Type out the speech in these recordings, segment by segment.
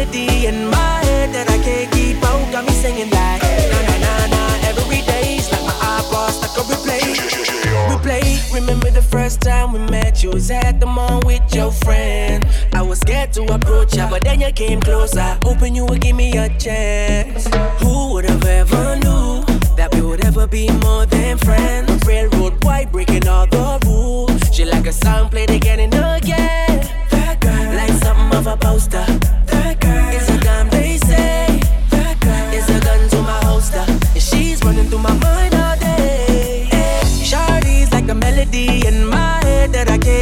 melody in my head that I can't keep out. Got me singing like na na na na every day's like my iPod stuck on replay, replay. Remember the first time we met? You was at the mall with your friend. I was scared to approach ya, but then you came closer, hoping you would give me a chance. Who would have ever knew that we would ever be more than friends? Railroad white breaking all the rules. She like a song played again and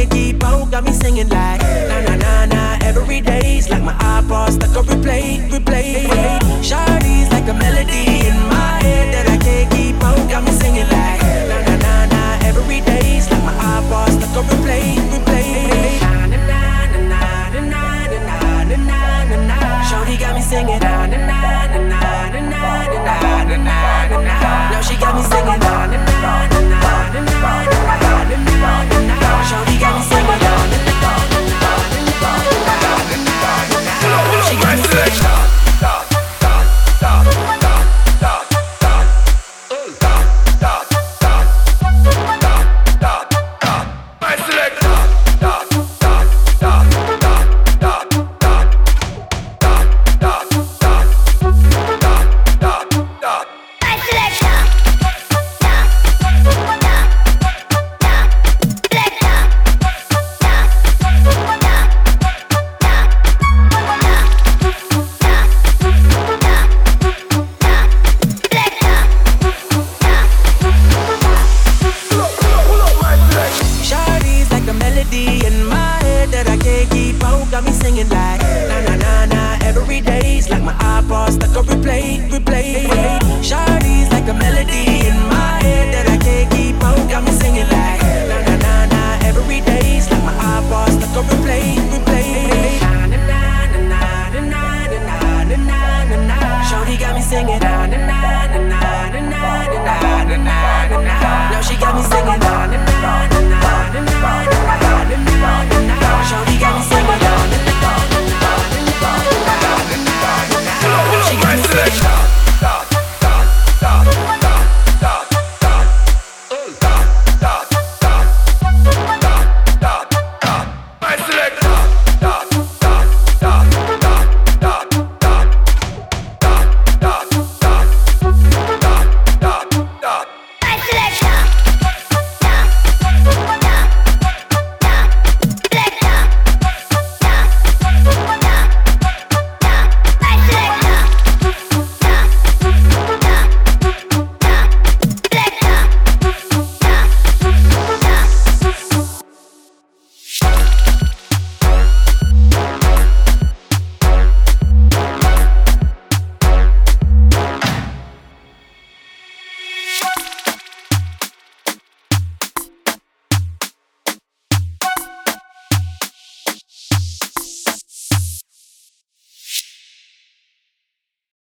keep out. Got me singing like na na na na every day's like my iPod stuck on replay, replay. Shawty's got me singing like na na na na. Every day's like my iPod stuck on replay, replay. Shardy's like a melody in my head that I can't keep on. Got me singing like na na na na. Every day's like my iPod stuck on replay, replay. Shorty got me singing na na na na na na na na na na. Now she got me singing na na na na na na.